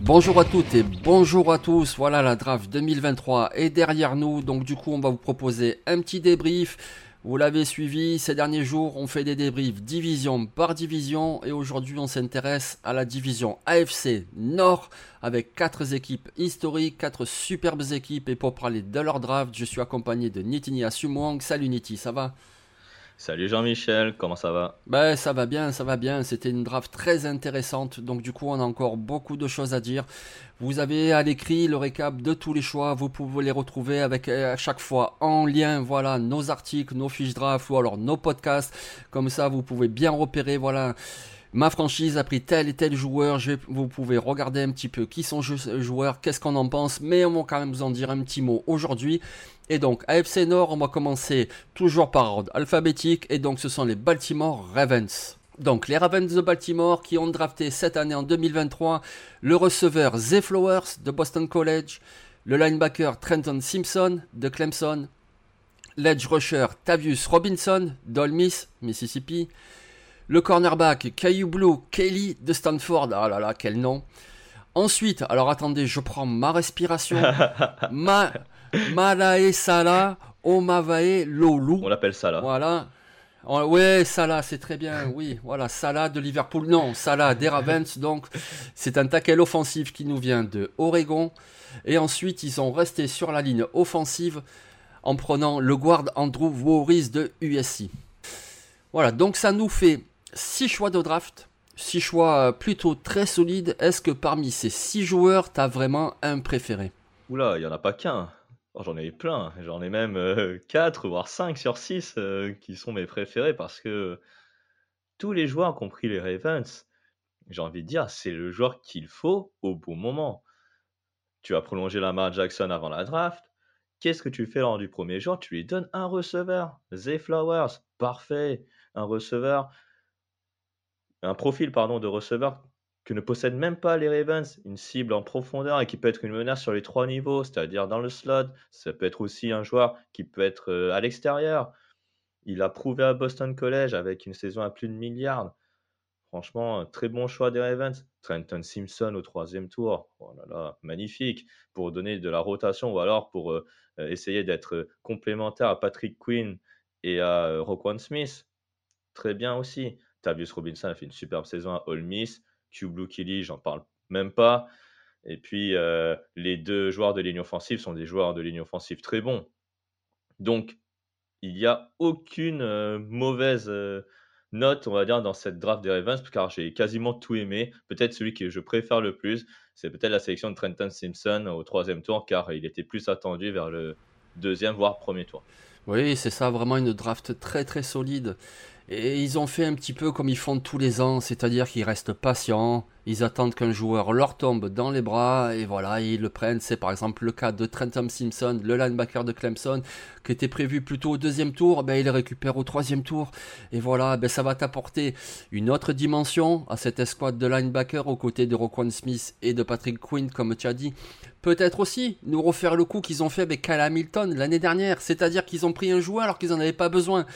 Bonjour à toutes et bonjour à tous. Voilà la draft 2023 est derrière nous. Donc du coup, on va vous proposer un petit débrief. Vous l'avez suivi ces derniers jours, on fait des débriefs division par division et aujourd'hui on s'intéresse à la division AFC Nord avec quatre équipes historiques, quatre superbes équipes et pour parler de leur draft, je suis accompagné de Nitinia Sumwang. Salut Niti, ça va? Salut Jean-Michel, comment ça va Ben ça va bien, ça va bien. C'était une draft très intéressante, donc du coup on a encore beaucoup de choses à dire. Vous avez à l'écrit le récap de tous les choix, vous pouvez les retrouver avec euh, à chaque fois en lien, voilà, nos articles, nos fiches draft ou alors nos podcasts. Comme ça vous pouvez bien repérer, voilà. Ma franchise a pris tel et tel joueur. Vous pouvez regarder un petit peu qui sont les joueurs, qu'est-ce qu'on en pense, mais on va quand même vous en dire un petit mot aujourd'hui. Et donc, AFC Nord, on va commencer toujours par ordre alphabétique. Et donc, ce sont les Baltimore Ravens. Donc, les Ravens de Baltimore qui ont drafté cette année en 2023 le receveur Zay Flowers de Boston College, le linebacker Trenton Simpson de Clemson, l'edge rusher Tavius Robinson d'Ole Miss, Mississippi, le cornerback Caillou Blue Kelly de Stanford. Ah là là, quel nom. Ensuite, alors attendez, je prends ma respiration. ma, Malae Salah, Omavae Lolu. On l'appelle Salah. Voilà. Ouais, Salah, c'est très bien. Oui, voilà, Salah de Liverpool. Non, Salah des Ravens. Donc, c'est un tackle offensif qui nous vient de Oregon. Et ensuite, ils ont resté sur la ligne offensive en prenant le guard Andrew Warris de USC. Voilà, donc ça nous fait 6 choix de draft. 6 choix plutôt très solides. Est-ce que parmi ces 6 joueurs, tu as vraiment un préféré? Oula, il n'y en a pas qu'un. Oh, j'en ai plein, j'en ai même 4 voire 5 sur 6 qui sont mes préférés parce que tous les joueurs, compris les Ravens, j'ai envie de dire, c'est le joueur qu'il faut au bon moment. Tu as prolongé Lamar Jackson avant la draft. Qu'est-ce que tu fais lors du premier jour? Tu lui donnes un receveur, Zay Flowers, parfait, un receveur, un profil pardon de receveur que ne possèdent même pas les Ravens, une cible en profondeur et qui peut être une menace sur les trois niveaux, c'est-à-dire dans le slot. Ça peut être aussi un joueur qui peut être euh, à l'extérieur. Il a prouvé à Boston College avec une saison à plus de milliards. Franchement, très bon choix des Ravens. Trenton Simpson au troisième tour. Oh magnifique. Pour donner de la rotation ou alors pour euh, euh, essayer d'être complémentaire à Patrick Quinn et à Roquan Smith. Très bien aussi. Tavius Robinson a fait une superbe saison à Ole Miss. Q Blue j'en parle même pas. Et puis, euh, les deux joueurs de ligne offensive sont des joueurs de ligne offensive très bons. Donc, il n'y a aucune euh, mauvaise euh, note, on va dire, dans cette draft des Ravens, car j'ai quasiment tout aimé. Peut-être celui que je préfère le plus, c'est peut-être la sélection de Trenton Simpson au troisième tour, car il était plus attendu vers le deuxième, voire premier tour. Oui, c'est ça, vraiment une draft très très solide. Et ils ont fait un petit peu comme ils font tous les ans, c'est-à-dire qu'ils restent patients, ils attendent qu'un joueur leur tombe dans les bras et voilà, ils le prennent. C'est par exemple le cas de Trenton Simpson, le linebacker de Clemson, qui était prévu plutôt au deuxième tour, ben, il le récupère au troisième tour. Et voilà, ben, ça va t'apporter une autre dimension à cette escouade de linebacker aux côtés de Roquan Smith et de Patrick Quinn, comme tu as dit. Peut-être aussi nous refaire le coup qu'ils ont fait avec Kyle Hamilton l'année dernière, c'est-à-dire qu'ils ont pris un joueur alors qu'ils n'en avaient pas besoin.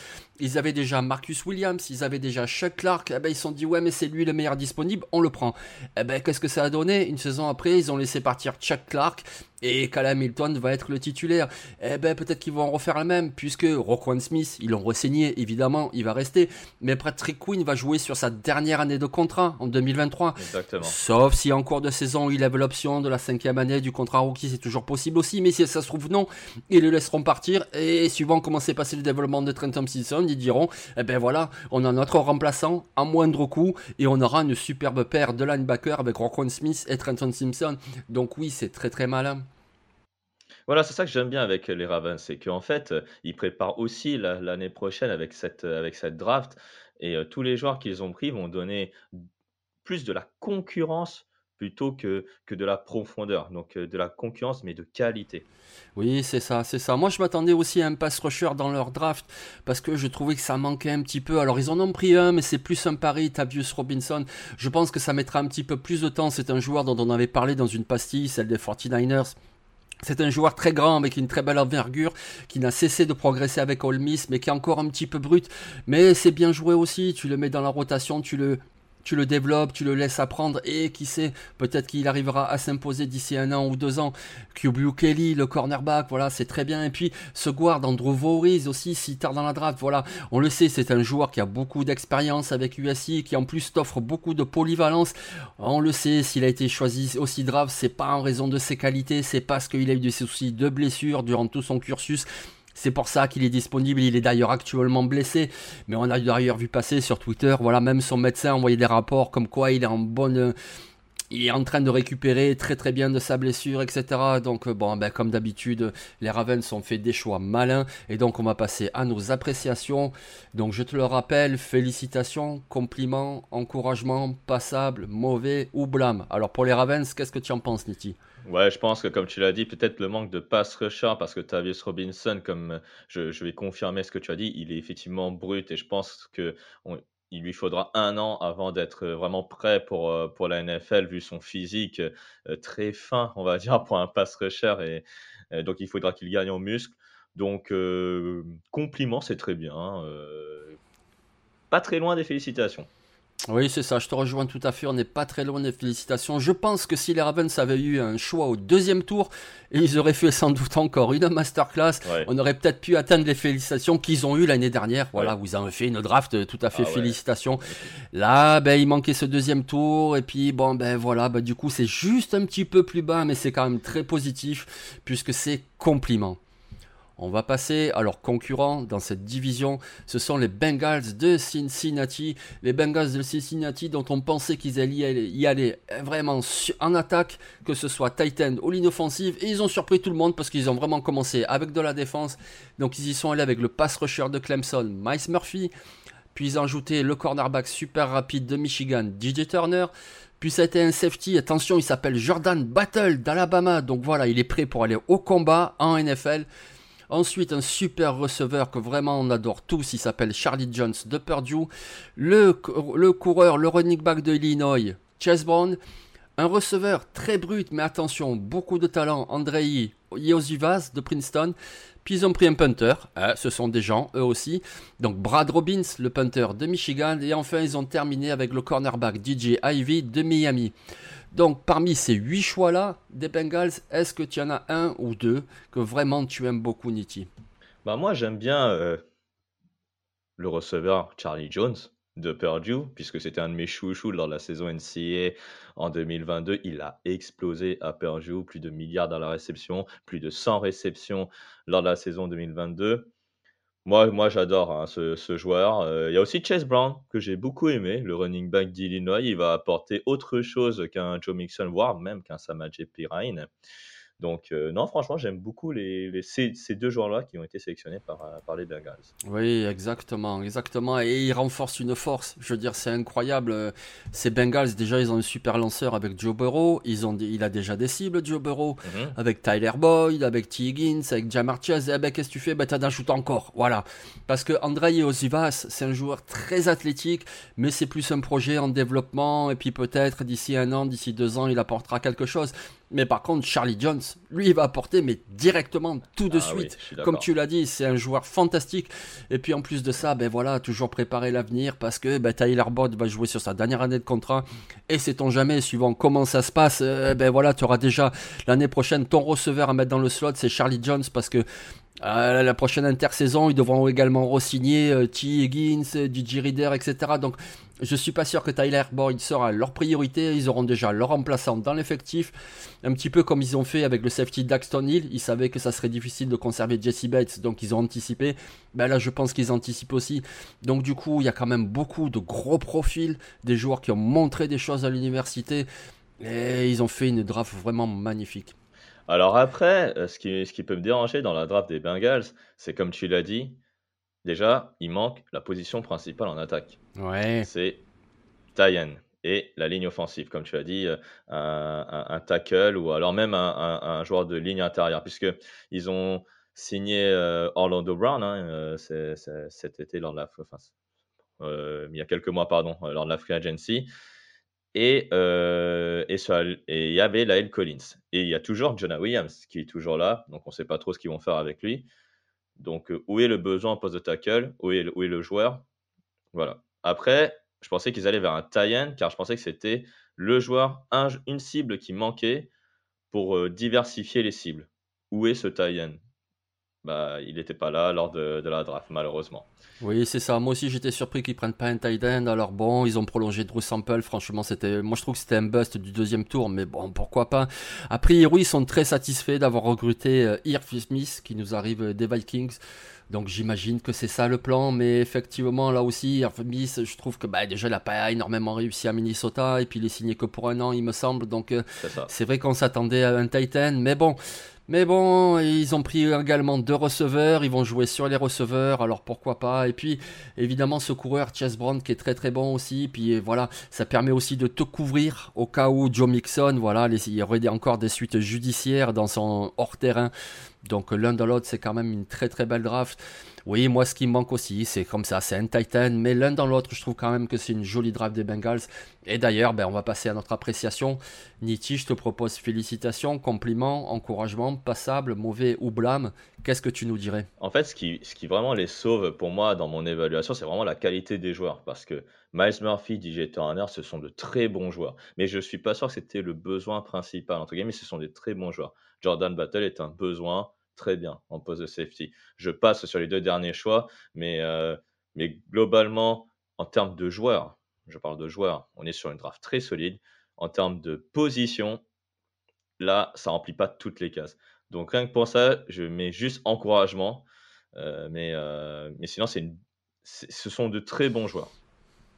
Ils avaient déjà Marcus Williams, ils avaient déjà Chuck Clark, eh ben, ils se sont dit ouais mais c'est lui le meilleur disponible, on le prend. Eh ben qu'est-ce que ça a donné? Une saison après, ils ont laissé partir Chuck Clark et Callum Milton va être le titulaire. Eh ben peut-être qu'ils vont en refaire la même, puisque Roquan Smith, ils l'ont resigné, évidemment, il va rester. Mais Patrick Quinn va jouer sur sa dernière année de contrat en 2023. Exactement. Sauf si en cours de saison, il lève l'option de la cinquième année du contrat rookie, c'est toujours possible aussi. Mais si ça se trouve non, ils le laisseront partir. Et suivant comment s'est passé le développement de Trent Thompson, ils diront, eh ben voilà, on a notre remplaçant à moindre coût et on aura une superbe paire de linebackers avec Roquan Smith et Trenton Simpson. Donc oui, c'est très très malin. Voilà, c'est ça que j'aime bien avec les Ravens, c'est qu'en fait, ils préparent aussi l'année prochaine avec cette, avec cette draft et tous les joueurs qu'ils ont pris vont donner plus de la concurrence plutôt que, que de la profondeur. Donc de la concurrence, mais de qualité. Oui, c'est ça, c'est ça. Moi, je m'attendais aussi à un pass rusher dans leur draft parce que je trouvais que ça manquait un petit peu. Alors, ils en ont pris un, mais c'est plus un pari, Tavius Robinson. Je pense que ça mettra un petit peu plus de temps. C'est un joueur dont on avait parlé dans une pastille, celle des 49ers. C'est un joueur très grand avec une très belle envergure qui n'a cessé de progresser avec Ole Miss mais qui est encore un petit peu brut. Mais c'est bien joué aussi, tu le mets dans la rotation, tu le, tu le développes, tu le laisses apprendre et qui sait, peut-être qu'il arrivera à s'imposer d'ici un an ou deux ans. QB Kelly, le cornerback, voilà, c'est très bien. Et puis ce guard Andrew Voriz aussi, si tard dans la draft, voilà, on le sait, c'est un joueur qui a beaucoup d'expérience avec USC, qui en plus t'offre beaucoup de polyvalence. On le sait, s'il a été choisi aussi draft, c'est pas en raison de ses qualités, c'est parce qu'il a eu des soucis de blessures durant tout son cursus. C'est pour ça qu'il est disponible. Il est d'ailleurs actuellement blessé. Mais on a d'ailleurs vu passer sur Twitter, voilà, même son médecin a envoyé des rapports comme quoi il est en bonne il est en train de récupérer très très bien de sa blessure, etc. Donc euh, bon, ben, comme d'habitude, les Ravens ont fait des choix malins. Et donc on va passer à nos appréciations. Donc je te le rappelle, félicitations, compliments, encouragements, passables, mauvais ou blâme. Alors pour les Ravens, qu'est-ce que tu en penses, Niti? Ouais, je pense que comme tu l'as dit, peut-être le manque de pass rusher parce que Tavius Robinson, comme je, vais confirmer ce que tu as dit, il est effectivement brut et je pense que il lui faudra un an avant d'être vraiment prêt pour, pour la NFL vu son physique très fin, on va dire, pour un pass rusher et, donc il faudra qu'il gagne en muscle. Donc compliment, c'est très bien. Hein, pas très loin des félicitations. Oui, c'est ça, je te rejoins tout à fait, on n'est pas très loin des félicitations. Je pense que si les Ravens avaient eu un choix au deuxième tour, ils auraient fait sans doute encore une masterclass, on aurait peut-être pu atteindre les félicitations qu'ils ont eues l'année dernière. Voilà, vous avez fait une draft tout à fait ah félicitations. Là, ben, il manquait ce deuxième tour, et puis bon, ben voilà, ben, du coup, c'est juste un petit peu plus bas, mais c'est quand même très positif, puisque c'est compliment. On va passer à leurs concurrents dans cette division. Ce sont les Bengals de Cincinnati. Les Bengals de Cincinnati dont on pensait qu'ils allaient y aller vraiment en attaque, que ce soit Titan ou ligne offensive. Et ils ont surpris tout le monde parce qu'ils ont vraiment commencé avec de la défense. Donc ils y sont allés avec le pass rusher de Clemson, Miles Murphy. Puis ils ont ajouté le cornerback super rapide de Michigan, DJ Turner. Puis ça a été un safety, attention, il s'appelle Jordan Battle d'Alabama. Donc voilà, il est prêt pour aller au combat en NFL. Ensuite, un super receveur que vraiment on adore tous, il s'appelle Charlie Jones de Purdue. Le, coureur, le running back de Illinois, Chase. Un receveur très brut, mais attention, beaucoup de talent, Andrei Yosivas de Princeton. Puis ils ont pris un punter, hein, ce sont des gens, eux aussi. Donc Brad Robbins, le punter de Michigan. Et enfin, ils ont terminé avec le cornerback DJ Ivy de Miami. Donc parmi ces huit choix-là des Bengals, est-ce que tu en as un ou deux que vraiment tu aimes beaucoup, Nitti? Bah Moi j'aime bien euh, le receveur Charlie Jones de Purdue, puisque c'était un de mes chouchous lors de la saison NCAA en 2022. Il a explosé à Purdue, plus de milliards dans la réception, plus de 100 réceptions lors de la saison 2022. Moi, j'adore hein, ce, joueur. Euh, il y a aussi Chase Brown, que j'ai beaucoup aimé, le running back d'Illinois. Il va apporter autre chose qu'un Joe Mixon, voire même qu'un Samaje Pirine. Donc, euh, non, franchement, j'aime beaucoup les, ces, deux joueurs-là qui ont été sélectionnés par, euh, par les Bengals. Oui, exactement, exactement. Et ils renforcent une force. Je veux dire, c'est incroyable. Ces Bengals, déjà, ils ont un super lanceur avec Joe Burrow. Ils ont, il a déjà des cibles, Joe Burrow, mhm. avec Tyler Boyd, avec T. Higgins, avec Jamar Chase. Eh ben, qu'est-ce que tu fais? Ben, t'as d'un shoot encore. Voilà. Parce que Andrei Osivas, c'est un joueur très athlétique, mais c'est plus un projet en développement. Et puis, peut-être, d'ici un an, d'ici deux ans, il apportera quelque chose. Mais par contre, Charlie Jones, lui, il va apporter, mais directement, tout de Ah suite. Comme tu l'as dit, c'est un joueur fantastique. Et puis en plus de ça, ben voilà, toujours préparer l'avenir parce que ben, Tyler Boyd va jouer sur sa dernière année de contrat. Et sait-on jamais, suivant comment ça se passe, euh, ben voilà, tu auras déjà l'année prochaine ton receveur à mettre dans le slot, c'est Charlie Jones parce que euh, la prochaine intersaison, ils devront également re-signer euh, T. Higgins, DJ Reader, etc. Donc, je suis pas sûr que Tyler Boyd sera leur priorité. Ils auront déjà leur remplaçant dans l'effectif. Un petit peu comme ils ont fait avec le safety Daxton Hill. Ils savaient que ça serait difficile de conserver Jesse Bates, donc ils ont anticipé. Ben là, je pense qu'ils anticipent aussi. Donc, du coup, il y a quand même beaucoup de gros profils, des joueurs qui ont montré des choses à l'université. Et ils ont fait une draft vraiment magnifique. Alors après, euh, ce qui, ce qui peut me déranger dans la draft des Bengals, c'est comme tu l'as dit, déjà, il manque la position principale en attaque. Ouais. C'est Tyen et la ligne offensive, comme tu as dit, euh, un, tackle ou alors même un, un- un joueur de ligne intérieure, puisque ils ont signé euh, Orlando Brown hein, euh, cet été lors de la, enfin, euh, il y a quelques mois pardon, lors de la free agency. Et, euh, et, sur la- et il y avait Lael Collins. Et il y a toujours Jonah Williams qui est toujours là. Donc on ne sait pas trop ce qu'ils vont faire avec lui. Donc euh, où est le besoin en poste de tackle? Où est, le- joueur? Voilà. Après, je pensais qu'ils allaient vers un tie car je pensais que c'était le joueur, un- une cible qui manquait pour euh, diversifier les cibles. Où est ce tie bah, Il n'était pas là lors de, de la draft, malheureusement. Oui, c'est ça. Moi aussi, j'étais surpris qu'ils prennent pas un tight end. Alors bon, ils ont prolongé Drew Sample. Franchement, c'était, moi, je trouve que c'était un bust du deuxième tour, mais bon, pourquoi pas? A priori, ils sont très satisfaits d'avoir recruté euh, Irv Smith, qui nous arrive des Vikings. Donc j'imagine que c'est ça le plan, mais effectivement là aussi, Irv Smith, je trouve que bah, déjà il n'a pas énormément réussi à Minnesota et puis il est signé que pour un an, il me semble. Donc euh, c'est vrai qu'on s'attendait à un Titan, mais bon. Mais bon, ils ont pris également deux receveurs, ils vont jouer sur les receveurs, alors pourquoi pas? Et puis, évidemment, ce coureur, Chess Brown, qui est très très bon aussi. Puis euh, voilà, ça permet aussi de te couvrir au cas où Joe Mixon, voilà, il y aurait encore des suites judiciaires dans son hors-terrain. Donc l'un de l'autre, c'est quand même une très très belle draft. Oui, moi, ce qui me manque aussi, c'est comme ça, c'est un Titan, mais l'un dans l'autre, je trouve quand même que c'est une jolie draft des Bengals. Et d'ailleurs, ben, on va passer à notre appréciation. Niti, je te propose félicitations, compliments, encouragements, passable, mauvais ou blâme. Qu'est-ce que tu nous dirais? En fait, ce qui, ce qui vraiment les sauve pour moi dans mon évaluation, c'est vraiment la qualité des joueurs. Parce que Miles Murphy, DJ Turner, ce sont de très bons joueurs. Mais je ne suis pas sûr que c'était le besoin principal, entre guillemets, ce sont des très bons joueurs. Jordan Battle est un besoin très bien en poste de safety. Je passe sur les deux derniers choix, mais, euh, mais globalement, en termes de joueurs, je parle de joueurs, on est sur une draft très solide. En termes de position, là, ça remplit pas toutes les cases. Donc rien que pour ça, je mets juste encouragement. Euh, mais, euh, mais sinon, c'est une- ce sont de très bons joueurs.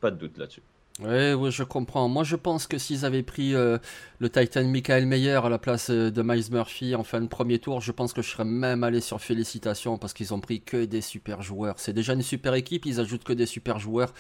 Pas de doute là-dessus. Oui, oui, je comprends. Moi, je pense que s'ils avaient pris euh, le Titan Michael Meyer à la place euh, de Miles Murphy en fin de premier tour, je pense que je serais même allé sur félicitations parce qu'ils ont pris que des super joueurs. C'est déjà une super équipe, ils ajoutent que des super joueurs.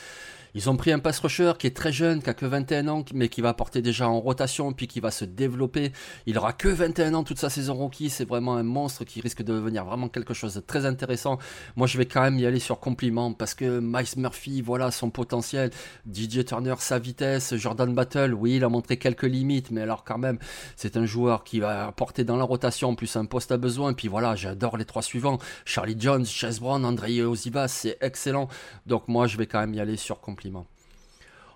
Ils ont pris un pass rusher qui est très jeune, qui a que 21 ans, mais qui va porter déjà en rotation, puis qui va se développer. Il aura que 21 ans toute sa saison rookie. C'est vraiment un monstre qui risque de devenir vraiment quelque chose de très intéressant. Moi, je vais quand même y aller sur compliment parce que Miles Murphy, voilà son potentiel. DJ Turner, sa vitesse. Jordan Battle, oui, il a montré quelques limites, mais alors quand même, c'est un joueur qui va apporter dans la rotation plus un poste à besoin. Puis voilà, j'adore les trois suivants. Charlie Jones, Chase Brown, André Ozivas, c'est excellent. Donc moi, je vais quand même y aller sur compliment.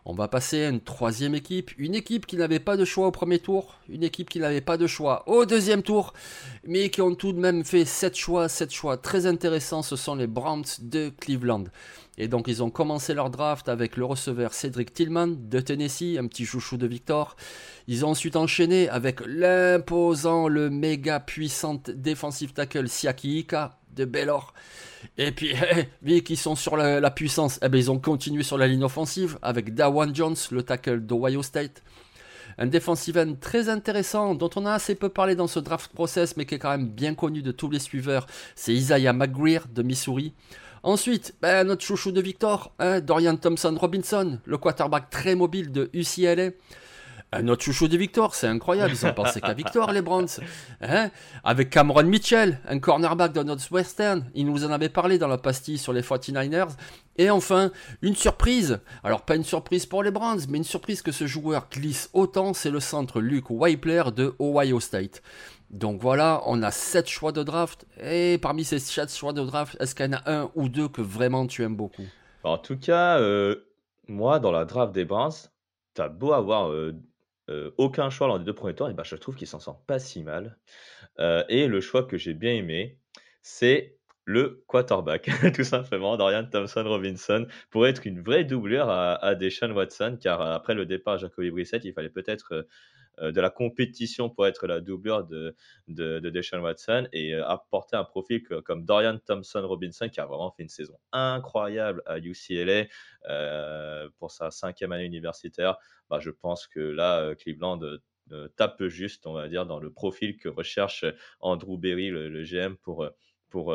On va passer à une troisième équipe, une équipe qui n'avait pas de choix au premier tour, une équipe qui n'avait pas de choix au deuxième tour, mais qui ont tout de même fait 7 choix, 7 choix très intéressants, ce sont les Browns de Cleveland. Et donc ils ont commencé leur draft avec le receveur Cedric Tillman de Tennessee, un petit chouchou de Victor. Ils ont ensuite enchaîné avec l'imposant, le méga puissant defensive tackle Siaki Ika de Baylor. Et puis, eh, vu qu'ils sont sur la, puissance, eh ben, ils ont continué sur la ligne offensive avec Dawan Jones, le tackle d'Ohio State. Un defensive end très intéressant, dont on a assez peu parlé dans ce draft process, mais qui est quand même bien connu de tous les suiveurs, c'est Isaiah McGreer de Missouri. Ensuite, ben, notre chouchou de Victor, hein, Dorian Thompson Robinson, le quarterback très mobile de UCLA. Un autre chouchou de Victor, c'est incroyable. Ils ont pensé qu'à Victor, les Browns. Hein Avec Cameron Mitchell, un cornerback de Northwestern. Il nous en avait parlé dans la pastille sur les 49ers. Et enfin, une surprise. Alors, pas une surprise pour les Browns, mais une surprise que ce joueur glisse autant, c'est le centre Luke Weipler de Ohio State. Donc voilà, on a 7 choix de draft. Et parmi ces 7 choix de draft, est-ce qu'il y en a un ou deux que vraiment tu aimes beaucoup? En tout cas, euh, moi, dans la draft des Browns, t'as beau avoir euh, euh, aucun choix lors des deux premiers tours, et ben, je trouve qu'il s'en sort pas si mal. Euh, et le choix que j'ai bien aimé, c'est le quarterback, tout simplement, Dorian Thompson Robinson, pour être une vraie doublure à, à Deshaun Watson, car après le départ de Jacoby Brissett, il fallait peut-être euh, de la compétition pour être la doublure de, de, de Deshaun Watson et euh, apporter un profil comme Dorian Thompson Robinson qui a vraiment fait une saison incroyable à UCLA euh, pour sa cinquième année universitaire. Bah, je pense que là, Cleveland tape juste, on va dire, dans le profil que recherche Andrew Berry, le, GM, pour, pour,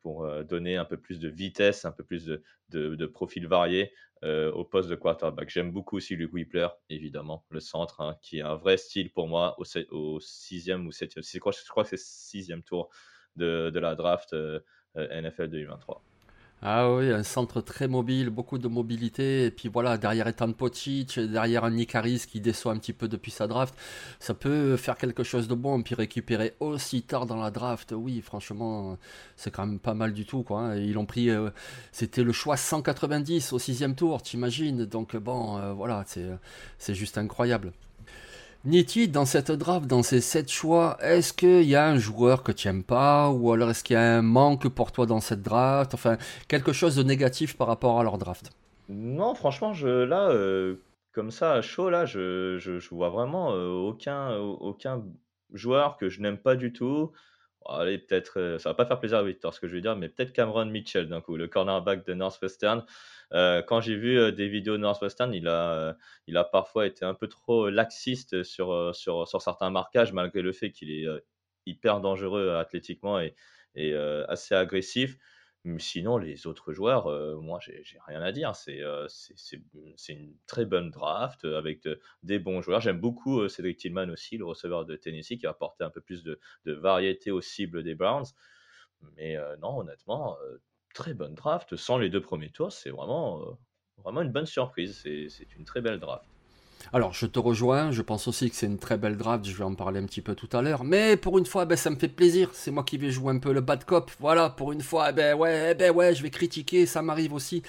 pour donner un peu plus de vitesse, un peu plus de, de, de profils variés euh, au poste de quarterback. J'aime beaucoup aussi Luke Whippler, évidemment, le centre, hein, qui est un vrai style pour moi au, sixième ou septième, je crois, je crois que c'est sixième tour de, la draft euh, euh, NFL 2023. Ah oui, un centre très mobile, beaucoup de mobilité. Et puis voilà, derrière Ethan Pocic, derrière un Nick Harris qui déçoit un petit peu depuis sa draft, ça peut faire quelque chose de bon. Puis récupérer aussi tard dans la draft, oui, franchement, c'est quand même pas mal du tout. Quoi, hein. Ils l'ont pris, euh, c'était le choix 190 au sixième tour, t'imagines? Donc bon, euh, voilà, c'est juste incroyable. Niti, dans cette draft, dans ces 7 choix, est-ce qu'il y a un joueur que tu n'aimes pas Ou alors est-ce qu'il y a un manque pour toi dans cette draft Enfin, quelque chose de négatif par rapport à leur draft? Non, franchement, je, là, euh, comme ça, à chaud, là, je, je, vois vraiment euh, aucun, aucun joueur que je n'aime pas du tout. Allez, peut-être, euh, ça va pas faire plaisir à Victor ce que je vais dire, mais peut-être Cameron Mitchell d'un coup, le cornerback de Northwestern. Euh, quand j'ai vu euh, des vidéos de Northwestern, il a, il a parfois été un peu trop laxiste sur, sur, sur certains marquages, malgré le fait qu'il est hyper dangereux athlétiquement et assez agressif. Sinon, les autres joueurs, moi, j'ai rien à dire. C'est c'est une très bonne draft avec des bons joueurs. J'aime beaucoup Cédric Tillman aussi, le receveur de Tennessee, qui a apporté un peu plus de, variété aux cibles des Browns. Mais non, honnêtement, très bonne draft. Sans les deux premiers tours, c'est euh, vraiment une bonne surprise. C'est une très belle draft. Alors, je te rejoins, je pense aussi que c'est une très belle draft, je vais en parler un petit peu tout à l'heure, mais pour une fois, ben, ça me fait plaisir, c'est moi qui vais jouer un peu le bad cop, voilà, pour une fois, eh ben ouais, eh ben ouais, je vais critiquer, ça m'arrive aussi.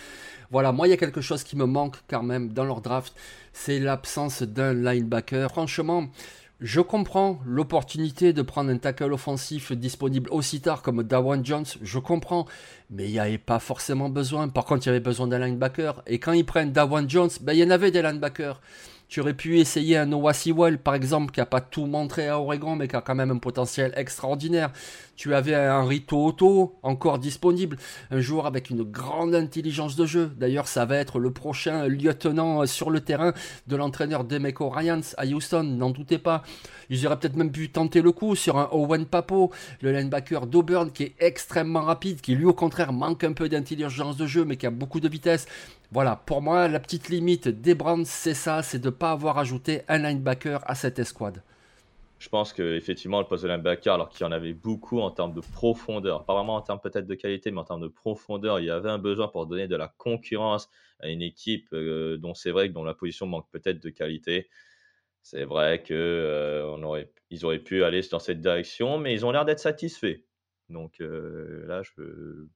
Voilà, moi, il y a quelque chose qui me manque quand même dans leur draft, c'est l'absence d'un linebacker. Franchement, je comprends l'opportunité de prendre un tackle offensif disponible aussi tard comme Dawan Jones, je comprends, mais il n'y avait pas forcément besoin. Par contre, il y avait besoin d'un linebacker. Et quand ils prennent Dawan Jones, ben, il y en avait des linebackers. Tu aurais pu essayer un Noah Sewell, par exemple, qui n'a pas tout montré à Oregon, mais qui a quand même un potentiel extraordinaire. Tu avais un Rito Otto, encore disponible, un joueur avec une grande intelligence de jeu. D'ailleurs, ça va être le prochain lieutenant sur le terrain de l'entraîneur Demeco Ryans à Houston, n'en doutez pas. Ils auraient peut-être même pu tenter le coup sur un Owen Papo, le linebacker d'Auburn, qui est extrêmement rapide, qui lui au contraire manque un peu d'intelligence de jeu, mais qui a beaucoup de vitesse. Voilà, pour moi, la petite limite des Browns, c'est ça, c'est de ne pas avoir ajouté un linebacker à cette escouade. Je pense qu'effectivement, le poste de linebacker, alors qu'il y en avait beaucoup en termes de profondeur, pas vraiment en termes peut-être de qualité, mais en termes de profondeur, il y avait un besoin pour donner de la concurrence à une équipe euh, dont c'est vrai que dont la position manque peut-être de qualité. C'est vrai qu'ils euh, auraient pu aller dans cette direction, mais ils ont l'air d'être satisfaits. Donc euh, là, je,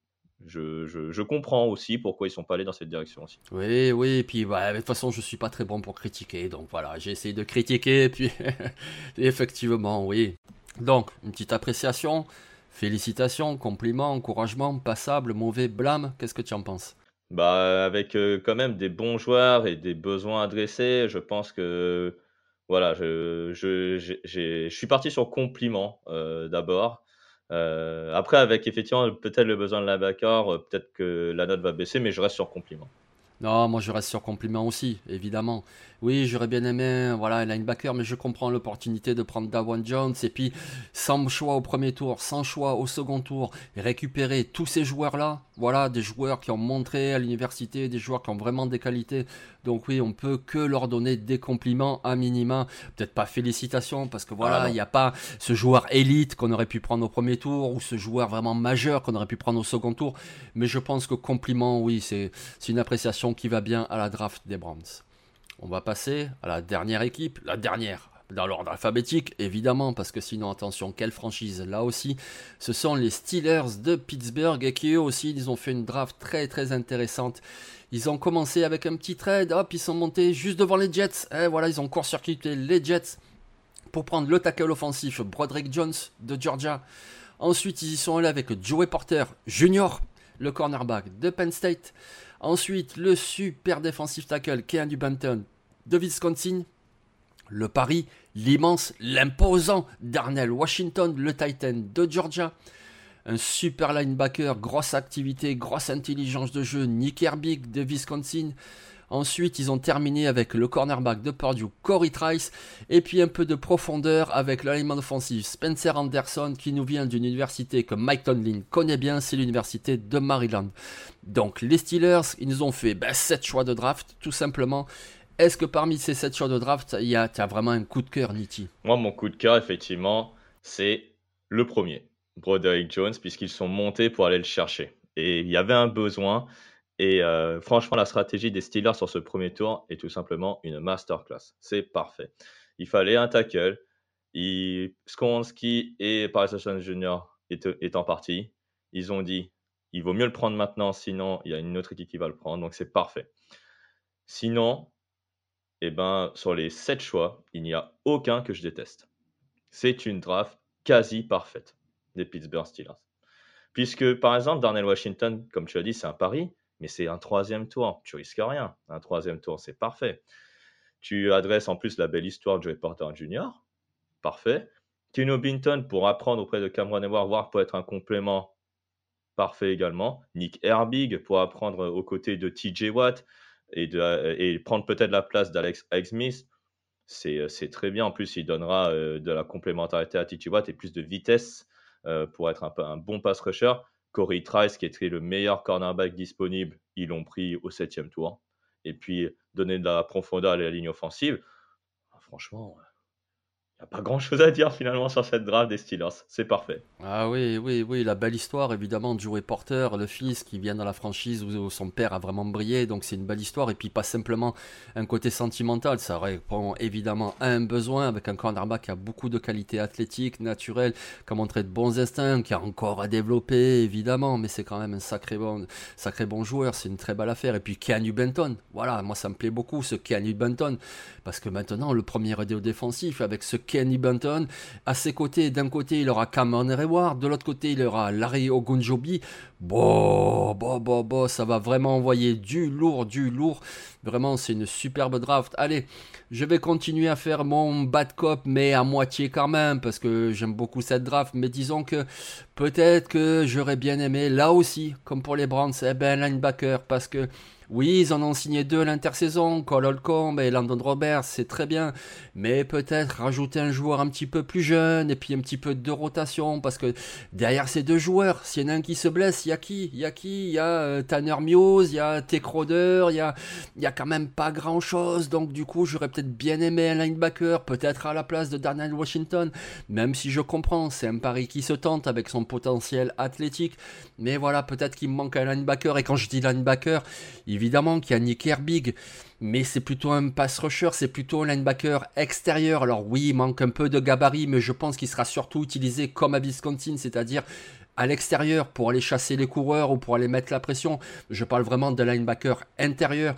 je, comprends aussi pourquoi ils sont pas allés dans cette direction aussi. Oui, oui, et puis bah, de toute façon, je suis pas très bon pour critiquer, donc voilà, j'ai essayé de critiquer, et puis effectivement, oui. Donc, une petite appréciation, félicitations, compliments, encouragement, passable, mauvais, blâme, qu'est-ce que tu en penses? Bah, avec euh, quand même des bons joueurs et des besoins adressés, je pense que voilà, je, je, suis parti sur compliment euh, d'abord. Euh, après, avec effectivement peut-être le besoin de la euh, peut-être que la note va baisser, mais je reste sur compliment. Non, moi je reste sur compliment aussi, évidemment. Oui, j'aurais bien aimé voilà, un linebacker, mais je comprends l'opportunité de prendre Dawan Jones et puis sans choix au premier tour, sans choix au second tour, et récupérer tous ces joueurs-là, voilà, des joueurs qui ont montré à l'université, des joueurs qui ont vraiment des qualités. Donc oui, on peut que leur donner des compliments à minima. Peut-être pas félicitations parce que voilà, ah il n'y a pas ce joueur élite qu'on aurait pu prendre au premier tour ou ce joueur vraiment majeur qu'on aurait pu prendre au second tour. Mais je pense que compliments, oui, c'est une appréciation qui va bien à la draft des Browns. On va passer à la dernière équipe, la dernière dans l'ordre alphabétique, évidemment, parce que sinon, attention, quelle franchise Là aussi, ce sont les Steelers de Pittsburgh et qui eux aussi, ils ont fait une draft très très intéressante. Ils ont commencé avec un petit trade, hop, ils sont montés juste devant les Jets. Et voilà, ils ont court-circuité les Jets pour prendre le tackle offensif Broderick Jones de Georgia. Ensuite, ils y sont allés avec Joey Porter Jr., le cornerback de Penn State. Ensuite, le super défensif tackle Keanu Banton de Wisconsin. Le pari, l'immense, l'imposant Darnell Washington, le Titan de Georgia. Un super linebacker, grosse activité, grosse intelligence de jeu, Nick Herbig de Wisconsin. Ensuite, ils ont terminé avec le cornerback de Purdue, Corey Trice, et puis un peu de profondeur avec l'alignment offensif Spencer Anderson, qui nous vient d'une université que Mike Tomlin connaît bien, c'est l'université de Maryland. Donc, les Steelers, ils nous ont fait 7 ben, choix de draft, tout simplement. Est-ce que parmi ces 7 choix de draft, il y a, as vraiment un coup de cœur, Nitti? Moi, mon coup de cœur, effectivement, c'est le premier, Broderick Jones, puisqu'ils sont montés pour aller le chercher. Et il y avait un besoin. Et euh, franchement, la stratégie des Steelers sur ce premier tour est tout simplement une masterclass. C'est parfait. Il fallait un tackle. Il... Skonski et Paris Jr. étant partis, ils ont dit il vaut mieux le prendre maintenant, sinon il y a une autre équipe qui va le prendre. Donc c'est parfait. Sinon, eh ben, sur les 7 choix, il n'y a aucun que je déteste. C'est une draft quasi parfaite des Pittsburgh Steelers. Puisque, par exemple, Darnell Washington, comme tu as dit, c'est un pari, mais c'est un troisième tour. Tu risques rien. Un troisième tour, c'est parfait. Tu adresses en plus la belle histoire de Joey Porter Jr. Parfait. Tino Binton pour apprendre auprès de Cameron Edward, pour être un complément. Parfait également. Nick Herbig pour apprendre aux côtés de TJ Watt et, de, et prendre peut-être la place d'Alex Smith, c'est très bien. En plus, il donnera euh, de la complémentarité à TJ Watt et plus de vitesse euh, pour être un, un bon pass rusher. Corey Trice, qui était le meilleur cornerback disponible, ils l'ont pris au septième tour. Et puis, donner de la profondeur à la ligne offensive, franchement, a pas grand chose à dire finalement sur cette draft des Steelers. C'est parfait. Ah oui, oui, oui, la belle histoire évidemment de Joey Porter, le fils qui vient dans la franchise où son père a vraiment brillé. Donc c'est une belle histoire. Et puis pas simplement un côté sentimental. Ça répond évidemment à un besoin avec un cornerback qui a beaucoup de qualités athlétiques, naturelles, qui a montré de bons instincts, qui a encore à développer évidemment. Mais c'est quand même un sacré bon, sacré bon joueur. C'est une très belle affaire. Et puis Keanu Benton. Voilà, moi ça me plaît beaucoup ce Keanu Benton. Parce que maintenant le premier radio défensif avec ce Kenny Benton. À ses côtés, d'un côté, il aura Cameron Reward, de l'autre côté, il aura Larry Ogunjobi. Bon, bon, bon, bon, ça va vraiment envoyer du lourd, du lourd. Vraiment, c'est une superbe draft. Allez, je vais continuer à faire mon bad cop, mais à moitié quand même, parce que j'aime beaucoup cette draft. Mais disons que peut-être que j'aurais bien aimé, là aussi, comme pour les Browns, eh ben, linebacker, parce que oui, ils en ont signé deux l'intersaison, Cole Holcomb et Landon Roberts, c'est très bien. Mais peut-être rajouter un joueur un petit peu plus jeune et puis un petit peu de rotation parce que derrière ces deux joueurs, s'il y en a un qui se blesse, il y a qui? Il y a qui? Il y a euh, Tanner Muse, il y a T. Il y a, quand même pas grand chose. Donc du coup, j'aurais peut-être bien aimé un linebacker, peut-être à la place de Darnell Washington. Même si je comprends, c'est un pari qui se tente avec son potentiel athlétique. Mais voilà, peut-être qu'il me manque un linebacker. Et quand je dis linebacker, il évidemment qu'il y a Nick Herbig, mais c'est plutôt un pass rusher, c'est plutôt un linebacker extérieur. Alors oui, il manque un peu de gabarit, mais je pense qu'il sera surtout utilisé comme à Wisconsin, c'est-à-dire à l'extérieur pour aller chasser les coureurs ou pour aller mettre la pression. Je parle vraiment de linebacker intérieur.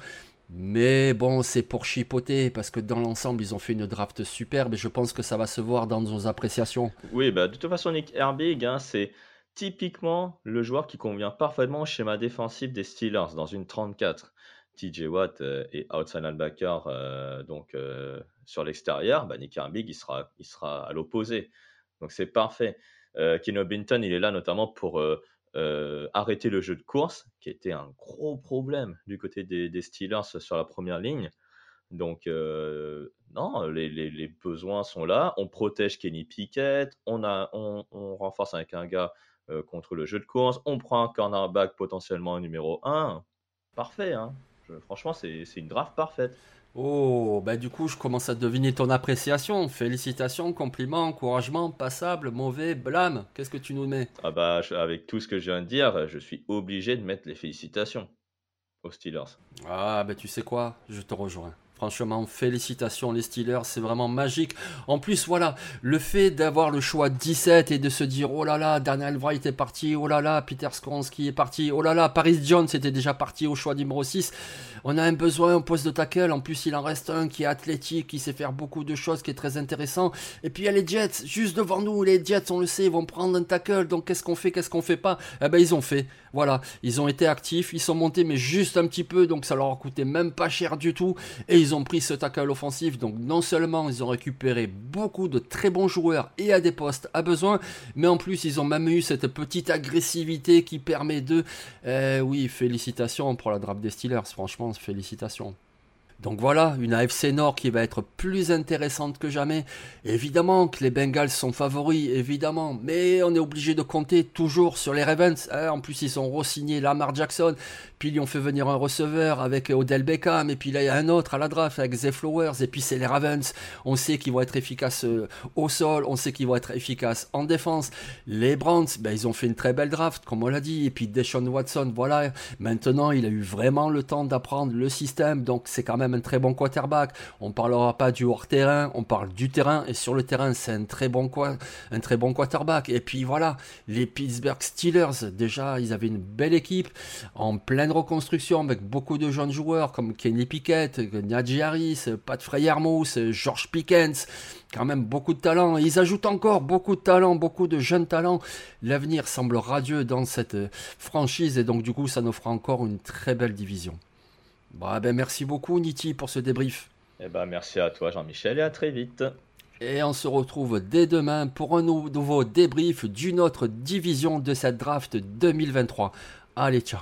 Mais bon, c'est pour chipoter parce que dans l'ensemble, ils ont fait une draft superbe et je pense que ça va se voir dans nos appréciations. Oui, bah, de toute façon, Nick Herbig, hein, c'est typiquement le joueur qui convient parfaitement au schéma défensif des Steelers dans une 34. TJ Watt euh, et outside linebacker euh, donc euh, sur l'extérieur, bah, Nick Herbig il sera, il sera à l'opposé. Donc c'est parfait. Keno Binton il est là notamment pour arrêter le jeu de course, qui était un gros problème du côté des, Steelers sur la première ligne. Donc, non, les, besoins sont là. On protège Kenny Pickett. On, a, on renforce avec un gars euh, contre le jeu de course. On prend un cornerback potentiellement numéro 1. Parfait, hein franchement, c'est une draft parfaite. Oh, bah du coup, je commence à deviner ton appréciation. Félicitations, compliments, encouragement, passable, mauvais, blâme. Qu'est-ce que tu nous mets? Ah bah, avec tout ce que je viens de dire, je suis obligé de mettre les félicitations aux Steelers. Ah, bah tu sais quoi? Je te rejoins. Franchement, félicitations les Steelers, c'est vraiment magique. En plus, voilà, le fait d'avoir le choix 17 et de se dire, oh là là, Daniel Wright est parti, oh là là, Peter Skronsky est parti, oh là là, Paris Jones était déjà parti au choix numéro 6. On a un besoin au poste de tackle, en plus il en reste un qui est athlétique, qui sait faire beaucoup de choses, qui est très intéressant. Et puis il y a les Jets, juste devant nous, les Jets, on le sait, ils vont prendre un tackle, donc qu'est-ce qu'on fait, qu'est-ce qu'on fait pas? Eh ben ils ont fait, voilà, ils ont été actifs, ils sont montés mais juste un petit peu, donc ça leur a coûté même pas cher du tout, et ils ont pris ce tackle offensif. Donc non seulement ils ont récupéré beaucoup de très bons joueurs et à des postes à besoin, mais en plus ils ont même eu cette petite agressivité qui permet de... Euh, oui, félicitations pour la drape des Steelers, franchement, félicitations. Donc voilà, une AFC Nord qui va être plus intéressante que jamais. Évidemment que les Bengals sont favoris, évidemment, mais on est obligé de compter toujours sur les Ravens. Hein. en plus, ils ont re-signé Lamar Jackson, puis ils ont fait venir un receveur avec Odell Beckham, et puis là il y a un autre à la draft avec Zay Flowers, et puis c'est les Ravens. On sait qu'ils vont être efficaces euh, au sol, on sait qu'ils vont être efficaces en défense. Les Browns, ben, ils ont fait une très belle draft, comme on l'a dit, et puis Deshaun Watson, voilà, maintenant il a eu vraiment le temps d'apprendre le système, donc c'est quand même un très bon quarterback. On parlera pas du hors terrain, on parle du terrain et sur le terrain c'est un très bon un très bon quarterback. Et puis voilà, les Pittsburgh Steelers déjà ils avaient une belle équipe en pleine reconstruction avec beaucoup de jeunes joueurs comme Kenny Pickett, Najee Harris, Pat Freyermuth, George Pickens quand même beaucoup de talent. Ils ajoutent encore beaucoup de talent, beaucoup de jeunes talents. L'avenir semble radieux dans cette franchise et donc du coup ça nous fera encore une très belle division. Bah, ben, merci beaucoup Niti pour ce débrief. Eh ben, merci à toi Jean-Michel et à très vite. Et on se retrouve dès demain pour un nouveau débrief d'une autre division de cette draft 2023. Allez, ciao